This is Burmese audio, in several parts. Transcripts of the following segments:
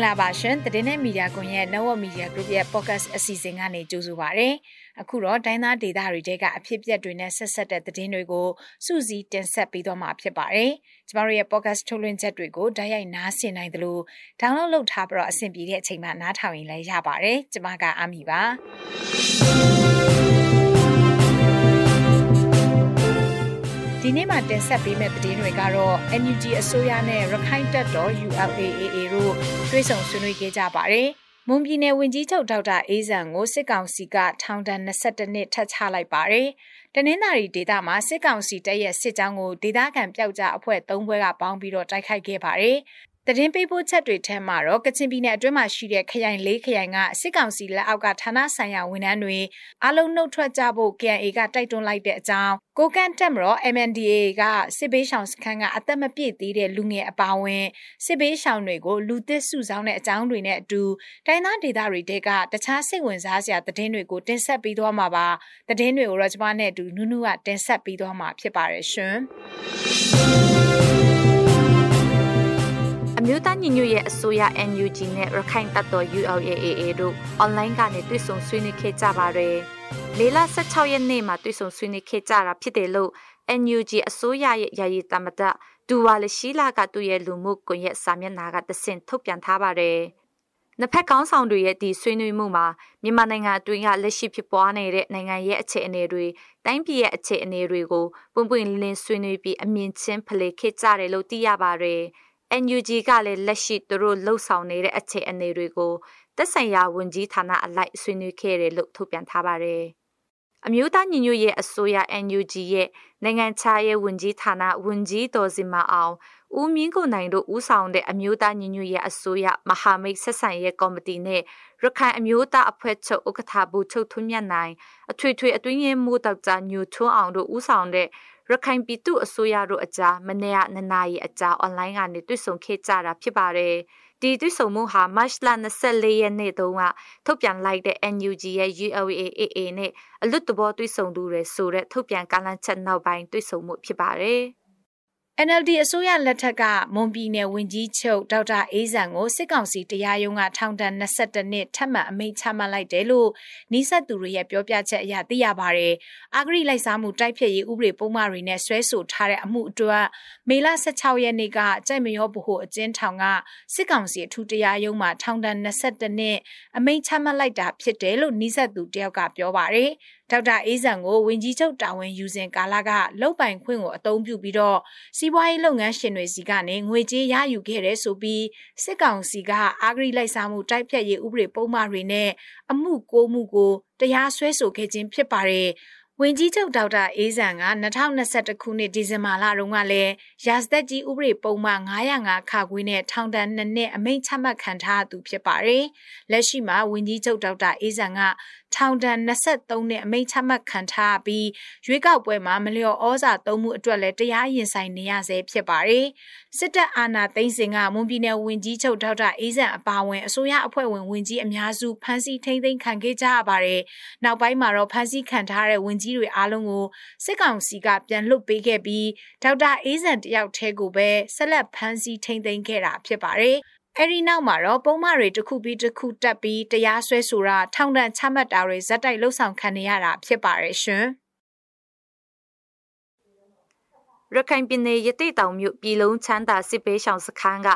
င်္ဂလာပါရှင်သတင်းနဲ့မီဒီယာကွန်ရဲ့ Network Media Group ရဲ့ Podcast အစီအစဉ်ကနေကြိုဆိုပါရစေ။အခုတော့တိုင်းသားဒေသတွေတဲကအဖြစ်အပျက်တွေနဲ့ဆက်ဆက်တဲ့သတင်းတွေကိုစူးစီးတင်ဆက်ပေးသွားမှာဖြစ်ပါတယ်။ကျမတို့ရဲ့ Podcast ထုတ်လွှင့်ချက်တွေကိုတိုက်ရိုက်နားဆင်နိုင်သလို download လုပ်ထားပြီးတော့အဆင်ပြေတဲ့အချိန်မှာနားထောင်ရင်လည်းရပါတယ်။ကျမကအာမီပါ။ တင်ဆက်ပေးမယ့်သတင်းတွေကတော့ NUG အစိုးရနဲ့ရခိုင်တပ်တော် ULAAA တို့တွဲဆောင်ဆွေးနွေးခဲ့ကြပါတယ်။မွန်ပြည်နယ်ဝန်ကြီးချုပ်ဒေါက်တာအေးဇံကိုစစ်ကောင်စီကထောင်ဒဏ်22နှစ်ထပ်ချလိုက်ပါတယ်။တနင်္သာရီဒေသမှာစစ်ကောင်စီတပ်ရဲ့စစ်ကြောင်းကိုဒေသခံပျောက်ကြားအဖွဲ့၃ဘွဲကပေါင်းပြီးတော့တိုက်ခိုက်ခဲ့ပါတယ် သတင်းပေးပို့ချက်တွေထဲမှာတော့ကချင်ပြည်နယ်အတွင်းမှာရှိတဲ့ခရိုင်၄ခရိုင်ကစစ်ကောင်စီလက်အောက်ကဌာနဆိုင်ရာဝန်ထမ်းတွေအလုံးနှုတ်ထွက်ကြဖို့ KNA ကတိုက်တွန်းလိုက်တဲ့အကြောင်းကိုကန်တက်မတော် MNDA ကစစ်ဘေးရှောင်စခန်းကအသက်မပြည့်သေးတဲ့လူငယ်အပါအဝင်စစ်ဘေးရှောင်တွေကိုလူသစ်စုဆောင်းတဲ့အကြောင်းတွေနဲ့အတူတိုင်းသားဒေသတွေတဲကတခြားစိတ်ဝင်စားစရာသတင်းတွေကိုတင်ဆက်ပေးသွားမှာပါသတင်းတွေကိုတော့ကျွန်မနဲ့အတူနုနုကတင်ဆက်ပေးသွားမှာဖြစ်ပါတယ်ရှင် အမျိုးသားညီညွတ်ရေးအစိုးရ NUG နဲ့ရခိုင်တပ်တော် ULAAA တို့အွန်လိုင်းကနေတွေ့ဆုံဆွေးနွေးခဲ့ကြပါတယ်။လေလ16ရက်နေ့မှာတွေ့ဆုံဆွေးနွေးခဲ့ကြတာဖြစ်တယ်လို့ NUG အစိုးရရဲ့ယာယီတမတဒူဝါလရှိလာကသူ့ရဲ့လူမှုကွန်ရက်စာမျက်နှာကတဆင့်ထုတ်ပြန်ထားပါတယ်။နှစ်ဖက်ကောင်းဆောင်တွေရဲ့ဒီဆွေးနွေးမှုမှာမြန်မာနိုင်ငံအတွင်းကလက်ရှိဖြစ်ပွားနေတဲ့နိုင်ငံရဲ့အခြေအနေတွေတိုင်းပြည်ရဲ့အခြေအနေတွေကိုပွင့်ပွင့်လင်းလင်းဆွေးနွေးပြီးအမြင်ချင်းဖလှယ်ခဲ့ကြတယ်လို့သိရပါတယ်။ NUG ကလည်းလက်ရှိသူတို့လှုပ်ဆောင်နေတဲ့အခြေအနေတွေကိုသက်ဆိုင်ရာဝန်ကြီးဌာနအလိုက်ဆွေးနွေးခဲ့တယ်လို့ထုတ်ပြန်ထားပါတယ်။အမျိုးသားညီညွတ်ရေးအစိုးရ NUG ရဲ့နိုင်ငံခြားရေးဝန်ကြီးဌာနဝန်ကြီးတော်စီမအောင်ဦးမြင့်ကိုနိုင်တို့ဦးဆောင်တဲ့အမျိုးသားညီညွတ်ရေးအစိုးရမဟာမိတ်ဆက်ဆံရေးကော်မတီနဲ့ရခိုင်အမျိုးသားအဖွဲ့ချုပ်ဥက္ကဋ္ဌဘူချုပ်ထွန်းမြတ်နိုင်အထွေထွေအတွင်းရေးမှူးဒေါက်တာညိုထွန်းအောင်တို့ဦးဆောင်တဲ့ ရခိုင်ပြည်သူအစိုးရတို့အကြားမနေ့ကနနာရီအကြားအွန်လိုင်းကနေတွေ့ဆုံခဲ့ကြတာဖြစ်ပါတယ်။ဒီတွေ့ဆုံမှုဟာမတ်လ24ရက်နေ့တုန်းကထုတ်ပြန်လိုက်တဲ့ NUG ရဲ့ ULAAA နဲ့အလွတ်တဘောတွေ့ဆုံသူတွေဆိုတဲ့ထုတ်ပြန်ကန့်လန့်ချက်နောက်ပိုင်းတွေ့ဆုံမှုဖြစ်ပါတယ်။ NLD အစိုးရလက်ထက်ကမွန်ပြည်နယ်ဝန်ကြီးချုပ်ဒေါက်တာအေးဇံကိုစစ်ကောင်စီတရားရုံးကထောင်ဒဏ်22နှစ်ထပ်မံအမိန့်ချမှတ်လိုက်တယ်လို့နီးစပ်သူတွေရဲ့ပြောပြချက်အရသိရပါတယ်။အာဂရိလိုက်စားမှုတိုက်ဖျက်ရေးဥပဒေပုံမှန်တွေနဲ့ဆွဲဆိုထားတဲ့အမှုအတွက်မေလ16ရက်နေ့ကကြိုက်မရောဗဟိုအကျဉ်းထောင်ကစစ်ကောင်စီအထူးတရားရုံးမှာထောင်ဒဏ်22နှစ်အမိန့်ချမှတ်လိုက်တာဖြစ်တယ်လို့နီးစပ်သူတယောက်ကပြောပါတယ်။ ဒေါက်တာအေးဇံကိုဝင်ကြီးချုပ်တာဝန်ယူစဉ်ကာလကလုံပိုင်ခွင့်ကိုအသုံးပြုပြီးတော့စီးပွားရေးလုပ်ငန်းရှင်တွေစီကနေငွေကြေးရယူခဲ့တဲ့ဆိုပြီးစစ်ကောင်စီကအာဂရိလိုက်စားမှုတိုက်ဖြတ်ရေးဥပဒေပုံမှန်တွေနဲ့အမှုကိုမှုကိုတရားစွဲဆိုခဲ့ခြင်းဖြစ်ပါတယ်ဝင်ကြီးချုပ်ဒေါက်တာအေးဇံက2021ခုနှစ်ဒီဇင်ဘာလတုန်းကလည်းရာဇသက်ကြီးဥပဒေပုံမှန်905ခါခွေးနဲ့ထောင်ဒဏ်2နှစ်အမိန့်ချမှတ်ခံထားသူဖြစ်ပါတယ်။လက်ရှိမှာဝင်ကြီးချုပ်ဒေါက်တာအေးဇံက ထောင်ဒဏ်23နှစ်အမိန့်ချမှတ်ခံထားပြီးရွေးကောက်ပွဲမှာမလျော်ဩဇာသုံးမှုအတွက်လည်းတရားရင်ဆိုင်နေရဆဲဖြစ်ပါတယ်။စစ်တပ်အာဏာသိမ်းစဉ်ကမွန်ပြည်နယ်ဝန်ကြီးချုပ်ဒေါက်တာအေးဇံအပါအဝင်အစိုးရအဖွဲ့ဝင်ဝန်ကြီးအများစုဖမ်းဆီးထိန်းသိမ်းခံခဲ့ကြရပါတယ်။နောက်ပိုင်းမှာတော့ဖမ်းဆီးခံထားတဲ့ဝန်ကြီးတွေအားလုံးကိုစစ်ကောင်စီကပြန်လွှတ်ပေးခဲ့ပြီးဒေါက်တာအေးဇံတယောက်တည်းကိုပဲဆက်လက်ဖမ်းဆီးထိန်းသိမ်းခဲ့တာဖြစ်ပါတယ်။ အဲဒီနောက်မှာတော့ပုံမှန်တွေတစ်ခုပြီးတစ်ခုတက်ပြီးတရားစွဲဆိုတာထောင်ဒဏ်ချမှတ်တာတွေဇက်တိုက်လှုပ်ဆောင်ခံနေရတာဖြစ်ပါရဲ့ရှင်ရခိုင်ပြည်နယ်ရတိတောင်မြို့ပြည်လုံးချမ်းသာစစ်ပေးရှောင်စခန်းက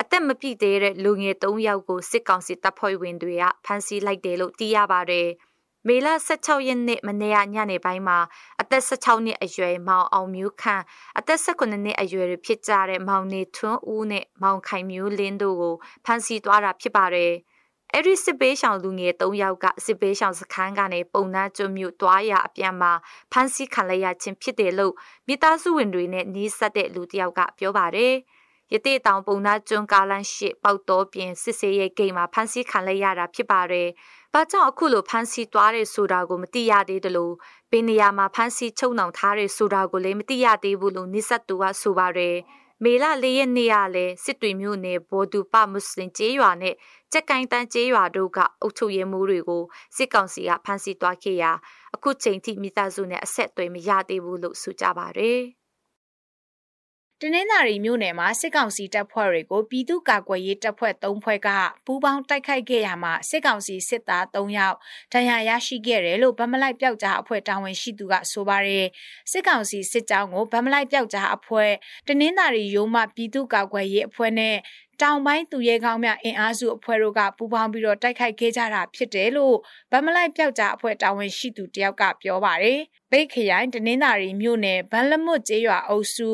အသက်မပြည့်သေးတဲ့လူငယ်၃ယောက်ကိုစစ်ကောင်စီတပ်ဖွဲ့ဝင်တွေကဖမ်းဆီးလိုက်တယ်လို့သိရပါတယ်။ မေလ16ရက်နေ့မနေ့ညနေပိုင်းမှာအသက်16နှစ်အရွယ်မောင်အောင်မျိုးခန့်အသက်19နှစ်အရွယ်ဖြစ်ကြတဲ့မောင်နေထွန်းဦးနဲ့မောင်ခိုင်မျိုးလင်းတို့ကိုဖမ်းဆီးသွားတာဖြစ်ပါတယ်။အဲ့ဒီစစ်ပေးရှောင်လူငယ်၃ယောက်ကစစ်ပေးရှောင်စခန်းကနေပုံနာကျွမြို့သွားရအပြန်မှာဖမ်းဆီးခံလိုက်ရခြင်းဖြစ်တယ်လို့မိသားစုဝင်တွေနဲ့နှီးဆက်တဲ့လူတစ်ယောက်ကပြောပါတယ်။ရသေးတောင်ပုံနာကျွန်းကားလန်းရှိပေါက်တော်ပြင်စစ်စေးရဲ့ဂိတ်မှာဖမ်းဆီးခံလိုက်ရတာဖြစ်ပါတယ်။ ဘာကြောင့်အခုလိုဖမ်းဆီးသွားတယ်ဆိုတာကိုမသိရသေးတယ်လို့ဘယ်နေရာမှာဖမ်းဆီးချုပ်နှောင်ထားတယ်ဆိုတာကိုလည်းမသိရသေးဘူးလို့နိစတ်တူကဆိုပါတယ်မေလ၄ရက်နေ့ကလည်းစစ်တွေမျိုးနယ်ဘော်ဒူပမွတ်စလင်ကျေးရွာနဲ့ကြက်ကိုင်းတန်းကျေးရွာတို့ကအုပ်ချုပ်ရေးမှူးတွေကိုစစ်ကောင်စီကဖမ်းဆီးသွားခဲ့ရာအခုချိန်ထိမိသားစုနဲ့အဆက်အသွယ်မရသေးဘူးလို့ဆိုကြပါတယ် တနင်္သာရီမြို့နယ်မှာစစ်ကောင်စီတပ်ဖွဲ့တွေကိုပြည်သူ့ကာကွယ်ရေးတပ်ဖွဲ့၃ဖွဲ့ကပူးပေါင်းတိုက်ခိုက်ခဲ့ရမှာစစ်ကောင်စီစစ်သား၃ယောက်ဒဏ်ရာရရှိခဲ့တယ်လို့ဗမလိုက်ပြောက်ကြားအဖွဲ့တာဝန်ရှိသူကဆိုပါတယ်စစ်ကောင်စီစစ်ကြောင်းကိုဗမလိုက်ပြောက်ကြားအဖွဲ့တနင်္သာရီရိုးမပြည်သူ့ကာကွယ်ရေးအဖွဲ့နဲ့တောင်ပိုင်းသူရဲကောင်းများအင်အားစုအဖွဲ့တို့ကပူးပေါင်းပြီးတော့တိုက်ခိုက်ခဲ့ကြတာဖြစ်တယ်လို့ဗမလိုက်ပြောက်ကြားအဖွဲ့တာဝန်ရှိသူတယောက်ကပြောပါတယ်။ပိတ်ခရိုင်တနင်္သာရီမြို့နယ်ဗန်လမွတ်ကျေးရွာအုပ်စု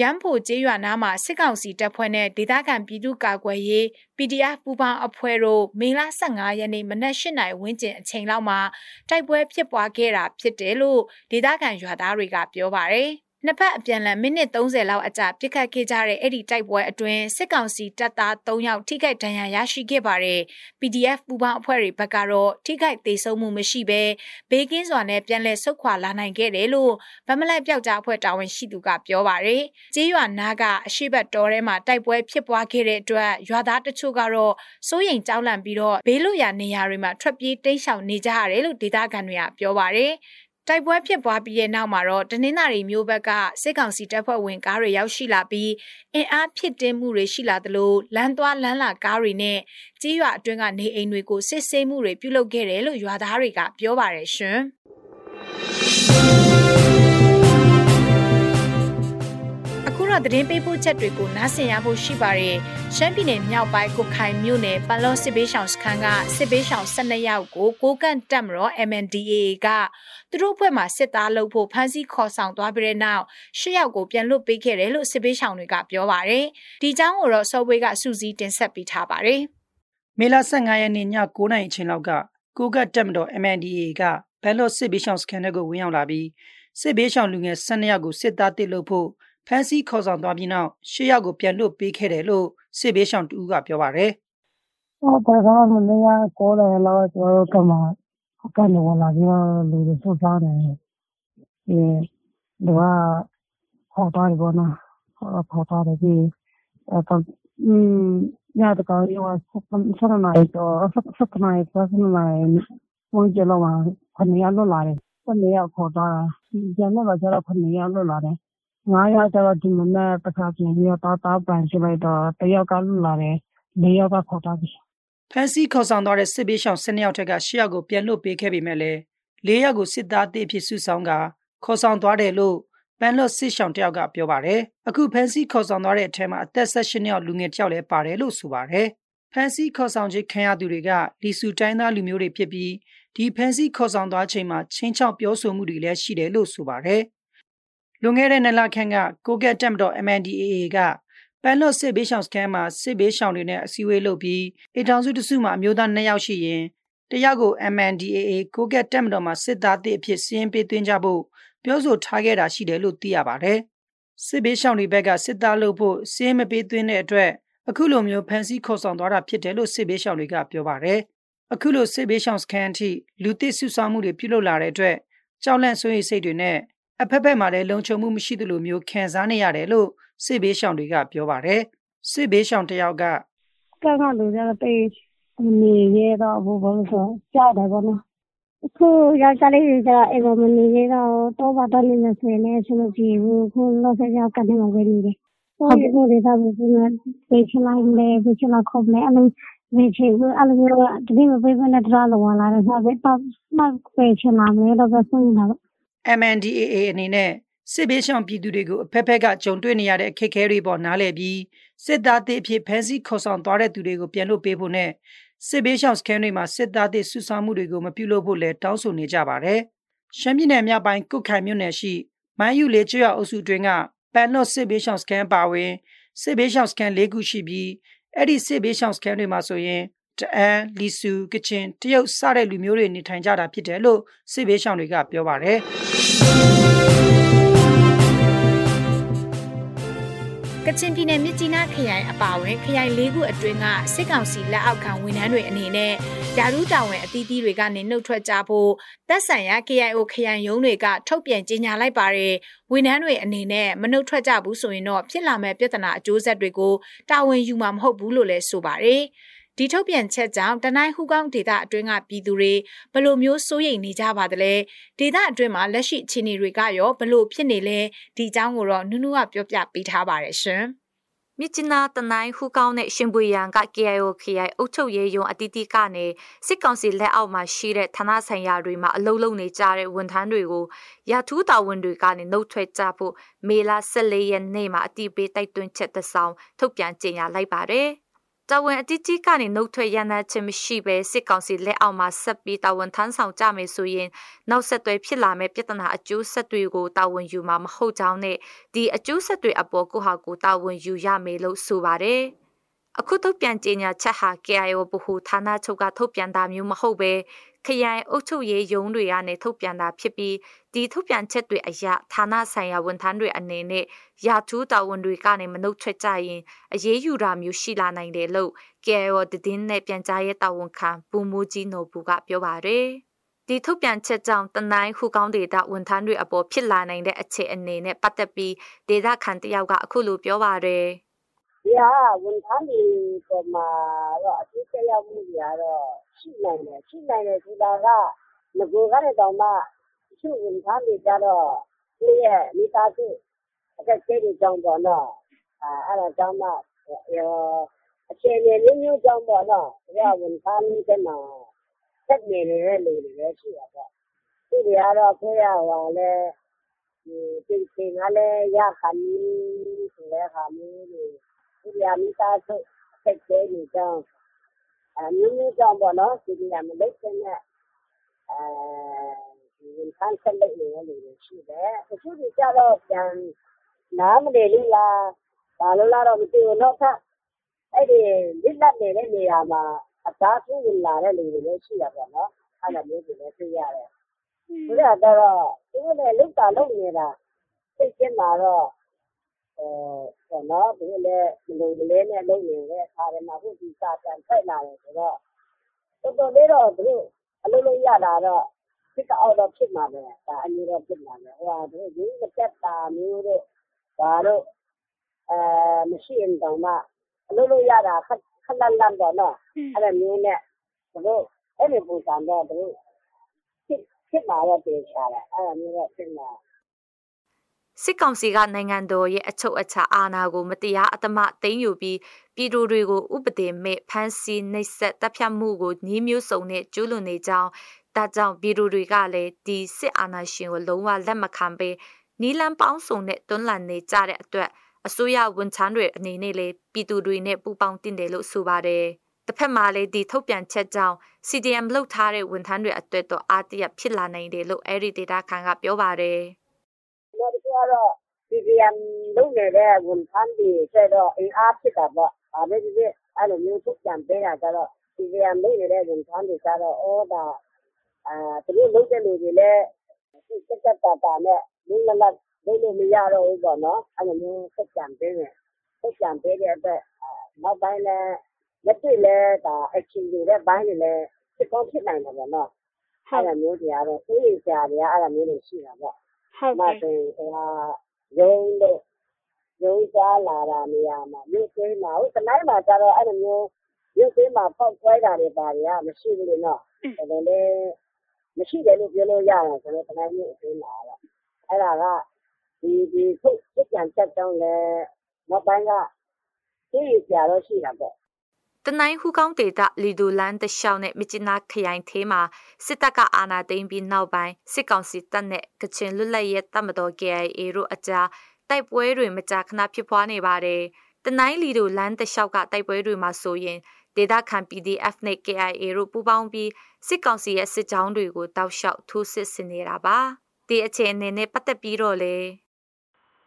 ရမ်းဖို့ကျေးရွာနားမှာစစ်ကောင်စီတပ်ဖွဲ့နဲ့ဒေသခံပြည်သူ့ကာကွယ်ရေး PDF ပူးပေါင်းအဖွဲ့တို့မေလ15ရက်နေ့မနက်၈နာရီဝန်းကျင်အချိန်လောက်မှာတိုက်ပွဲဖြစ်ပွားခဲ့တာဖြစ်တယ်လို့ဒေသခံရွာသားတွေကပြောပါတယ်။ နှစ်ဖက်အပြန်အလှန်မိနစ်30လောက်အကြာပြစ်ခတ်ခဲ့ကြတဲ့အဲ့ဒီတိုက်ပွဲအတွင်းစစ်ကောင်စီတပ်သား3ယောက်ထိခိုက်ဒဏ်ရာရရှိခဲ့ပါတယ်။ PDF ပူပေါင်းအဖွဲ့တွေဘက်ကတော့ထိခိုက်ဒေဆုံးမှုမရှိဘဲဘေးကင်းစွာနဲ့ပြန်လည်ဆုတ်ခွာလာနိုင်ခဲ့တယ်လို့ဗမလိုက်ပြောက်ကြားအဖွဲ့တာဝန်ရှိသူကပြောပါတယ်။ကျေးရွာနာကအရှိတ်တော်ထဲမှာတိုက်ပွဲဖြစ်ပွားခဲ့တဲ့အတွက်ရွာသားတချို့ကတော့စိုးရိမ်ကြောက်လန့်ပြီးတော့ဘေးလွတ်ရာနေရာတွေမှာထွက်ပြေးတိမ်းရှောင်နေကြရတယ်လို့ဒေသခံတွေကပြောပါတယ်။ တိုက်ပွဲဖြစ်ပွားပြီးတဲ့နောက်မှာတော့တနင်္သာရီမျိုးဘက်ကစစ်ကောင်စီတပ်ဖွဲ့ဝင်ကားတွေရောက်ရှိလာပြီးအင်အားဖြစ်တင်းမှုတွေရှိလာသလိုလမ်းသွားလမ်းလာကားတွေနဲ့ကြေးရွာအတွင်းကနေအိမ်တွေကိုစစ်ဆေးမှုတွေပြုလုပ်ခဲ့တယ်လို့ရွာသားတွေကပြောပါတယ်ရှင် တော့သတင်းပေးပို့ချက်တွေကိုနားဆင်ရဖို့ရှိပါတယ်။ရှမ်းပြည်နယ်မြောက်ပိုင်းကိုခိုင်မြို့နယ်ပလော့စစ်ဘေးရှောင်စခန်းကစစ်ဘေးရှောင်12ယောက်ကိုကိုကန့်တက်မတော် MNDAA ကသူတို့ဘက်မှစစ်သားလုပ်ဖို့ဖမ်းဆီးခေါ်ဆောင်သွားပြီးတဲ့နောက်၈ယောက်ကိုပြန်လွတ်ပေးခဲ့တယ်လို့စစ်ဘေးရှောင်တွေကပြောပါတယ်။ဒီအကြောင်းကိုတော့စောဝေးကစူးစီးတင်ဆက်ပေးထားပါတယ်။မေလ15ရက်နေ့ည9:00နာရီအချိန်လောက်ကကိုကတက်မတော် MNDAA ကဘန်လော့စစ်ဘေးရှောင်စခန်းကိုဝင်ရောက်လာပြီးစစ်ဘေးရှောင်လူငယ်12ယောက်ကိုစစ်သားတစ်လုပ်ဖို့ ဖမ်းဆီးခေါ်ဆောင်သွားပြီးနောက်ရှစ်ယောက်ကိုပြန်လွတ်ပေးခဲ့တယ်လို့စစ်ဘေးရှောင်တူကပြောပါတယ်။ဟုတ်တယ်ကောမနေ့ကကိုးတယ်လို့ကျွန်တော်တို့ကမှကနေဝင်လာပြီးတော့လူတွေစုထားတယ်။ဒီလူကခေါ်သွားတယ်ပေါ့နော်။ခေါ်သွားတယ်ပြီးတော့อืมညတကောင်ရောဆက်ဆက်နေတော့ဆက်ဆက်နေဆက်နေဝင်ကြလို့မှာခဏရလွတ်လာတယ်။ခဏရခေါ်သွားတာ။ကျန်တော့ကျတော့ခဏရလွတ်လာတယ်။ ၅ယောက်ကျတော့ဒီမနက်တခါပြန်ပြီးတော့သားပန်ကြည့်လိုက်တော့တယောက်ကလွတ်လာတယ်။၄ယောက်ကခေါ်သွားပြီ။ဖမ်းဆီးခေါ်ဆောင်သွားတဲ့စစ်ဘေးရှောင်၁၂ယောက်ထက်က၈ယောက်ကိုပြန်လွှတ်ပေးခဲ့ပေမဲ့လည်း၄ယောက်ကိုစစ်သားအသစ်အဖြစ်စုဆောင်းကာခေါ်ဆောင်သွားတယ်လို့ပန်လော့စစ်ရှောင်တယောက်ကပြောပါတယ်။အခုဖမ်းဆီးခေါ်ဆောင်သွားတဲ့အထက်မှာအသက်၁၈နှစ်အောက်လူငယ်တယောက်လည်းပါတယ်လို့ဆိုပါတယ်။ဖမ်းဆီးခေါ်ဆောင်ခြင်းခံရသူတွေကလီဆူတိုင်းသားလူမျိုးတွေဖြစ်ပြီးဒီဖမ်းဆီးခေါ်ဆောင်သွားချိန်မှာချင်းချောက်ပြောဆိုမှုတွေလည်းရှိတယ်လို့ဆိုပါတယ်။ လွန်ခဲ့တဲ့နှစ်လခန့်ကကိုကက်တက်မတော် MNDAA ကပန်လော့စစ်ဘေးရှောင်စခန်းမှာစစ်ဘေးရှောင်တွေနဲ့အစည်းအဝေးလုပ်ပြီးအထောင်စုတစုမှာအမျိုးသား2ယောက်ရှိရင်တယောက်ကို MNDAA ကိုကက်တက်မတော်မှာစစ်သားတစ်အဖြစ်စီးရင်ပေးသွင်းကြဖို့ပြောဆိုထားခဲ့တာရှိတယ်လို့သိရပါတယ်။စစ်ဘေးရှောင်တွေဘက်ကစစ်သားလုပ်ဖို့စီးရင်မပေးသွင်းတဲ့အတွက်အခုလိုမျိုးဖန်ဆီးခေါ်ဆောင်သွားတာဖြစ်တယ်လို့စစ်ဘေးရှောင်တွေကပြောပါတယ်။အခုလိုစစ်ဘေးရှောင်စခန်းအထိလူသစ်စုဆောင်းမှုတွေပြုလုပ်လာတဲ့အတွက်ကြောက်လန့်ဆွေးရိမ်စိတ်တွေနဲ့ အဖက်ဖက်မှာလည်းလုံခြုံမှုမရှိသလိုမျိုးခံစားနေရတယ်လို့စစ်ဘေးရှောင်တွေကပြောပါတယ်စစ်ဘေးရှောင်တယောက်ကကကလူကြတော့တေးနေရတော့ဘဘလို့ဆိုကြောက်တယ်ပေါ့နော်ခုယောက်ျားလေးတွေကအိမ်မနေရတော့တော့ဘာတော့နေနေဆွေနေဆွလို့ကြည့်ဘူးခုလို့ဆက်ရောက်ကနေမှာပဲနေတယ်ဟုတ်ကဲ့ဒီသားဘူးကပေးချလိုက်လေပေးချလာခုံးလေအဲ့လိုဝေချေဘူးအဲ့လိုမျိုးတတိမပေးဘဲနဲ့တရားလောလာတယ်ဆိုတော့တော့မပေးချလာမယ်တော့ဆိုနေတာပေါ့ MNDAA အနေနဲ့စစ်ဘေးရှောင်ပြည်သူတွေကိုအဖက်ဖက်ကကြုံတွေ့နေရတဲ့အခက်အခဲတွေပေါ်နားလည်ပြီးစစ်သားသစ်အဖြစ်ဖမ်းဆီးခေါ်ဆောင်သွားတဲ့သူတွေကိုပြန်လွှတ်ပေးဖို့နဲ့စစ်ဘေးရှောင်စခန်းတွေမှာစစ်သားသစ်စုဆောင်းမှုတွေကိုမပြုလုပ်ဖို့လည်းတောင်းဆိုနေကြပါတယ်။ရှမ်းပြည်နယ်မြောက်ပိုင်းကုတ်ခိုင်မြို့နယ်ရှိမိုင်းယူလေကျွော်အုပ်စုတွင်ကပန်လော့စစ်ဘေးရှောင်စခန်းပါဝင်စစ်ဘေးရှောင်စခန်း၄ခုရှိပြီးအဲ့ဒီစစ်ဘေးရှောင်စခန်းတွေမှာဆိုရင် တအန်လီဆူကချင်တရုတ်စတဲ့လူမျိုးတွေနေထိုင်ကြတာဖြစ်တယ်လို့စစ်ဘေးရှောင်တွေကပြောပါတယ်ကချင်ပြည်နယ်မြစ်ကြီးနားခရိုင်အပါအဝင်ခရိုင်၄ခုအတွင်းကစစ်ကောင်စီလက်အောက်ခံဝန်ထမ်းတွေအနေနဲ့ယာရုတာဝန်အသီးသီးတွေကနေနှုတ်ထွက်ကြဖို့သက်ဆိုင်ရာ KIO ခရိုင်ရုံးတွေကထုတ်ပြန်ကြေညာလိုက်ပါတယ်ဝန်ထမ်းတွေအနေနဲ့မနှုတ်ထွက်ကြဘူးဆိုရင်တော့ဖြစ်လာမဲ့ပြဿနာအကျိုးဆက်တွေကိုတာဝန်ယူမှာမဟုတ်ဘူးလို့လည်းဆိုပါတယ် ဒီထုတ်ပြန်ချက်ကြောင့်တနိုင်းဟူကောင်းဒေသအတွင်းကပြည်သူတွေဘလို့မျိုးစိုးရိမ်နေကြပါသလဲဒေသအတွင်းမှာလက်ရှိအခြေအနေတွေကရောဘလို့ဖြစ်နေလဲဒီအကြောင်းကိုတော့နုနုကပြောပြပေးထားပါတယ်ရှင်မြစ်ချနာတနိုင်ဟူကောင်းနဲ့ရှင်ပွေရန်က KIO KI အုပ်ချုပ်ရေးယုံအတီးတီးကနေစစ်ကောင်စီလက်အောက်မှာရှိတဲ့ဌာနဆိုင်ရာတွေမှာအလုံးလုံးနေကြတဲ့ဝန်ထမ်းတွေကိုရာထူးတာဝန်တွေကနေနှုတ်ထွက်ကြဖို့မေလ14ရက်နေ့မှာအတိပေးတိုက်တွန်းချက်သဆောင်ထုတ်ပြန်ကြေညာလိုက်ပါတယ်။ တာဝန်အကြီးကြီးကနေနှုတ်ထွက်ရန်နာခြင်းမရှိဘဲစစ်ကောင်စီလက်အောက်မှာဆက်ပြီးတာဝန်ထမ်းဆောင်ကြမယ်ဆိုရင်နောက်ဆက်တွဲဖြစ်လာမယ့်ပြဿနာအကျိုးဆက်တွေကိုတာဝန်ယူမှာမဟုတ်ကြောင်းနဲ့ဒီအကျိုးဆက်တွေအပေါ်ကိုဟာကိုတာဝန်ယူရမယ်လို့ဆိုပါတယ်။အခုထုတ်ပြန်ကြေညာချက်ဟာ KIO ဗဟိုဌာနချုပ်ကထုတ်ပြန်တာမျိုးမဟုတ်ပဲ ခရိုင်အုပ်ချုပ်ရေးရုံးတွေကနေထုတ်ပြန်တာဖြစ်ပြီးဒီထုတ်ပြန်ချက်တွေအရဌာနဆိုင်ရာဝန်ထမ်းတွေအနေနဲ့ရာထူးတာဝန်တွေကနေမနှုတ်ထွက်ကြရင်အရေးယူတာမျိုးရှိလာနိုင်တယ်လို့ KIO သတင်းနဲ့ပြန်ကြားရေးတာဝန်ခံဘူမိုးကြီးနော်ဘူးကပြောပါတယ်ဒီထုတ်ပြန်ချက်ကြောင့်တနိုင်းဟူကောင်းဒေတာဝန်ထမ်းတွေအပေါ်ဖြစ်လာနိုင်တဲ့အခြေအနေနဲ့ပတ်သက်ပြီးဒေတာခန်တယောက်ကအခုလိုပြောပါတယ်ဒီဟာဝန်ထမ်းတွေပေါ်မှာတော့အကျိုးသက်ရောက်မှုတွေကတော့ ရှိနိုင်တယ်ရှိနိုင်တယ်ဆိုတာကငကိုကနေတောင်မှတချို့ဝန်ထမ်းတွေကြတော့သူရဲ့မိသားစုအခက်အခဲတွေကြောင့်ပေါ့နော်အဲအဲ့ဒါကြောင့်မှအခြေအနေမျိုးမျိုးကြောင့်ပေါ့နော်ဒီကဝန်ထမ်းတွေမှာဆက်နေနေတဲ့လူတွေလည်းရှိတာပေါ့သူတွေကတော့ခွဲရဟောလဲဒီပြင်ဆင်ကလည်းရခံဆိုတဲ့ဟာမျိုးတွေဒီရမိသားစုအခက်အခဲတွေကြောင့်အ မျိုးမျိုးကြောင့်ပေါ့နော်ဒီနေရာမလုပ်တဲ့နဲ့အဲဒီဝန်ထမ်းဆက်လုပ်နေတဲ့လူတွေရှိတယ်တချို့တွေကြတော့ပြန်နားမလည်လို့လားဘာလို့လားတော့မသိဘူးနောက်ထပ်အဲ့ဒီလစ်လပ်နေတဲ့နေရာမှာအသားထိုးဝင်လာတဲ့လူတွေလည်းရှိတာပေါ့နော်အဲ့လိုမျိုးတွေလည်းတွေ့ရတယ်ဆိုတော့သူတို့လည်းလုတာလုနေတာသိချင်မှာတော့ ပေါ့နော်သူတို့လည်းမလုံမလဲနဲ့လုပ်နေတဲ့အခါတွေမှာအခုဒီစာပြန်ထွက်လာတယ်ဆိုတော့တော်တော်လေးတော့သူတို့အလုပ်လုပ်ရတာတော့စစ်တအောက်တော့ဖြစ်မှာပဲဒါအမျိုးတော့ဖြစ်မှာပဲဟိုဟာသူတို့ရင်းမတက်တာမျိုးတို့ဘာတို့အဲမရှိရင်တောင်မှအလုပ်လုပ်ရတာခက်ခက်လန့်လန့်ပေါ့နော်အဲ့လိုမျိုးနဲ့သူတို့အဲ့ဒီပုံစံတော့သူတို့ဖြစ်ဖြစ်မှာတော့ပြေချတယ်အဲ့လိုမျိုးတော့ဖြစ်မှာ စစ်ကောင်စီကနိုင်ငံတော်ရဲ့အချုပ်အခြာအာဏာကိုမတရားအသမသိမ်းယူပြီးပြည်သူတွေကိုဥပဒေမဲ့ဖမ်းဆီးနှိပ်စက်တပ်ဖြတ်မှုကိုညီးမျိုးစုံနဲ့ကျူးလွန်နေကြောင်းဒါကြောင့်ပြည်သူတွေကလည်းဒီစစ်အာဏာရှင်ကိုလုံးဝလက်မခံဘဲနီလန်ပေါင်းစုံနဲ့တွန်းလှန်နေကြတဲ့အတွက်အစိုးရဝန်ထမ်းတွေအနေနဲ့လည်းပြည်သူတွေနဲ့ပူးပေါင်းတင်တယ်လို့ဆိုပါတယ်။တစ်ဖက်မှာလည်းဒီထုတ်ပြန်ချက်ကြောင့် CDM လှုပ်ထားတဲ့ဝန်ထမ်းတွေအတွက်တော့အားတရဖြစ်လာနိုင်တယ်လို့အဲဒီဒေတာခန်ကပြောပါတယ်။ ကတော့ CDM လုပ်နေတဲ့ ဝန်ထမ်းတွေအတွက်တော့ အင်အားဖြစ်တာပေါ့။ဘာပဲဖြစ်ဖြစ် အဲလိုမျိုး ထုတ်ပြန်ပေးတာကျတော့ CDM လုပ်နေတဲ့ ဝန်ထမ်းတွေကျတော့အော်ဒါ သူတို့လုပ်တဲ့လူတွေလည်း ပြတ်ပြတ်သားသားနဲ့ လွတ်လွတ်လပ်လပ် လုပ်လို့ မရတော့ဘူးပေါ့နော်။အဲလိုမျိုး ထုတ်ပြန်ပေးတယ်။ထုတ်ပြန်ပေးတဲ့အတွက် နောက်ပိုင်းလည်း လက်တွေ့လည်း action ယူတဲ့အပိုင်းတွေလည်း ဖြစ်ကောင်းဖြစ်နိုင်တာပေါ့နော်။အဲဒါမျိုးတွေကတော့ စိုးရိမ်စရာတွေကအဲဒါမျိုးတွေ ရှိတာပေါ့ ဟုတ်ကဲ့ဟိုဟာရုံးလို့ရုံးစားလာတာနေရာမှာမြို့သေးမှာဟိုတနိုင်မှာကျတော့အဲ့လိုမျိုးမြို့သေးမှာပေါက်ခွဲတာတွေပါတွေကမရှိဘူးလေနော်ဒါလည်းလေမရှိတယ်လို့ပြောလို့ရတယ်ဆိုတော့တနိုင်မြို့သေးမှာတော့အဲ့ဒါကဒီဒီထုတ်ပြန်ချက်ကြောင့်လဲနောက်ပိုင်းကသိရကြတော့ရှိတာပေါ့ တနိုင်းဟူကောင်းဒေတာလီဒိုလန်တရှောင်းနဲ့မြချနာခရိုင်သေးမှာစစ်တပ်ကအာဏာသိမ်းပြီးနောက်ပိုင်းစစ်ကောင်စီတပ်နဲ့ကချင်လွတ်လပ်ရေးတပ်မတော် KIA တို့အကြားတိုက်ပွဲတွေမကြာခဏဖြစ်ပွားနေပါတယ်။တနိုင်းလီဒိုလန်တရှောက်ကတိုက်ပွဲတွေမှာဆိုရင်ဒေတာခံ PDF နဲ့ KIA တို့ပူးပေါင်းပြီးစစ်ကောင်စီရဲ့စစ်ကြောင်းတွေကိုတောက်လျှောက်ထိုးစစ်ဆင်နေတာပါ။ဒီအခြေအနေနဲ့ပတ်သက်ပြီးတော့လေ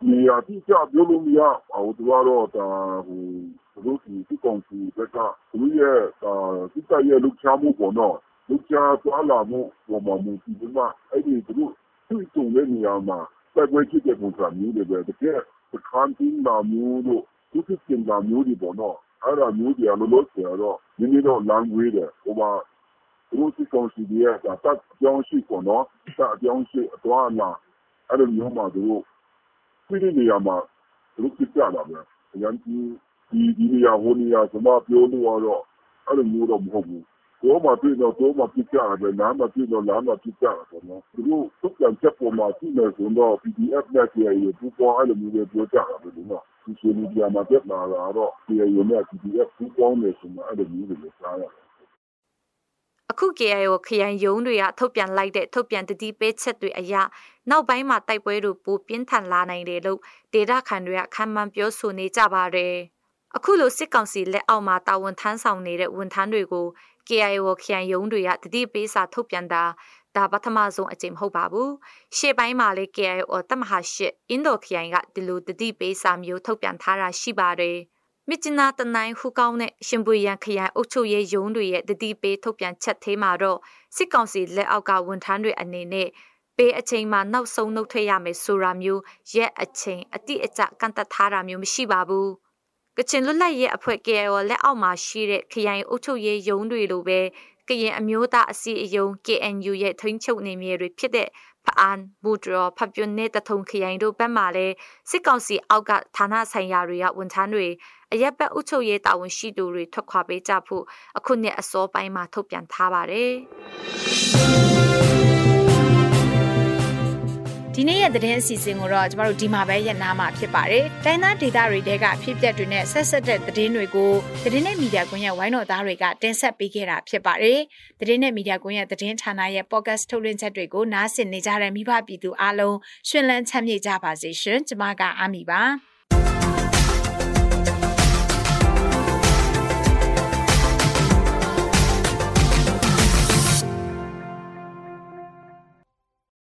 နေရာတိကျပြောလို့မရဘူးသူကတော့ဒါဟိုသူ တို့ဒီစစ်ကောင်စီဘက်ကသူတို့ရဲ့စစ်တပ်ရဲ့လှုပ်ရှားမှုပေါ့နော်လှုပ်ရှားသွားလာမှုပေါ်မှာမူတည်ပြီးမှအဲ့ဒီသူတို့တွေ့ကြုံတဲ့နေရာမှာတိုက်ပွဲဖြစ်တဲ့ပုံစံမျိုးတွေပဲတကယ်စခန်းတင်းလာမျိုးတို့သူစစ်စင်လာမျိုးတွေပေါ့နော်အဲ့ဒါမျိုးတွေကလောလောဆယ်တော့နည်းနည်းတော့လမ်းဝေးတယ်ဟိုမှာသူတို့စစ်ကောင်စီရဲ့တပ်အပြောင်းရှိပေါ့နော်တပ်အပြောင်းရှိအသွားလာအဲ့လိုမျိုးမှာသူတို့တွေ့တဲ့နေရာမှာသူတို့ပြကြတာပဲအရန်ကြီး ဒီဒီနေရာဟိုနေရာကျွန်မပြောလို့ကတော့အဲ့လိုမျိုးတော့မဟုတ်ဘူးတော့မှတွေ့တော့တော့မှပြကြတယ်နားမှတွေ့တော့နားမှပြကြတယ်ပေါ့နော်သူတို့သူကံချက်ပေါ်မှာသူ့နယ်ဆိုတော့ PDF နဲ့ KIA ပူပေါ်အဲ့လိုမျိုးပဲပြောကြတာပဲလို့နော်ဒီဆိုမီဒီယာမှာတက်လာတော့ KIA နဲ့ PDF ပူပေါ်နေဆိုမှအဲ့လိုမျိုးတွေကြားရတယ်အခု KIO ခရိုင်ယုံတွေကထုတ်ပြန်လိုက်တဲ့ထုတ်ပြန်တတိပေးချက်တွေအရနောက်ပိုင်းမှာတိုက်ပွဲတွေပိုပြင်းထန်လာနိုင်တယ်လို့ဒေတာခန်တွေကခံမှန်းပြောဆိုနေကြပါတယ်။ အခုလိုစစ်ကောင်စီလက်အောက်မှာတာဝန်ထမ်းဆောင်နေတဲ့ဝန်ထမ်းတွေကို KIO ခရိုင်ယုံတွေကတတိပေးစာထုတ်ပြန်တာဒါပထမဆုံးအကြိမ်မဟုတ်ပါဘူး။ရှေ့ပိုင်းမှာလည်း KIO တမဟာရှစ်အင်ဒိုခရိုင်ကဒီလိုတတိပေးစာမျိုးထုတ်ပြန်ထားတာရှိပါတယ်။မြစ်ကျနာတနိုင်ဟူကောင်းနဲ့ရှင်ပွေရန်ခရိုင်အုပ်ချုပ်ရေးရုံးတွေရဲ့တတိပေးထုတ်ပြန်ချက်သေးမှာတော့စစ်ကောင်စီလက်အောက်ကဝန်ထမ်းတွေအနေနဲ့ပေးအချိန်မှာနောက်ဆုံးနှုတ်ထွက်ရမယ်ဆိုတာမျိုးရက်အချိန်အတိအကျကန့်သက်ထားတာမျိုးမရှိပါဘူး ကချင်လွတ်လပ်ရေးအဖွဲ့ KIO လက်အောက်မှာရှိတဲ့ခရိုင်အုပ်ချုပ်ရေးရုံးတွေလိုပဲကရင်အမျိုးသားအစည်းအရုံး KNU ရဲ့ထိန်းချုပ်နေမြေတွေဖြစ်တဲ့ဖအန်ဘူဒရဖပြွန်နဲ့တထုံခရိုင်တို့ဘက်မှလည်းစစ်ကောင်စီအောက်ကဌာနဆိုင်ရာတွေကဝန်ထမ်းတွေအရက်ဘက်ဥချုပ်ရေးတာဝန်ရှိသူတွေထွက်ခွာပေးကြဖို့အခုနှစ်အစောပိုင်းမှာထုတ်ပြန်ထားပါတယ် သတင်းအစီအစဉ်ကိုတော့ကျမတို့ဒီမှာပဲရနာမှာဖြစ်ပါတယ်။တိုင်းသားဒေသတွေတဲကအဖြစ်အပျက်တွေနဲ့ဆက်ဆက်တဲ့သတင်းတွေကိုသတင်းနဲ့မီဒီယာကွန်ရက်ဝိုင်းတော်သားတွေကတင်ဆက်ပေးခဲ့တာဖြစ်ပါတယ်။သတင်းနဲ့မီဒီယာကွန်ရက်သတင်းဌာနရဲ့ podcast ထုတ်လွှင့်ချက်တွေကိုနားဆင်နေကြတဲ့မိဘပြည်သူအားလုံးရှင်လန်းချမ်းမြေ့ကြပါစေရှင်။ကျမကအာမီပါ။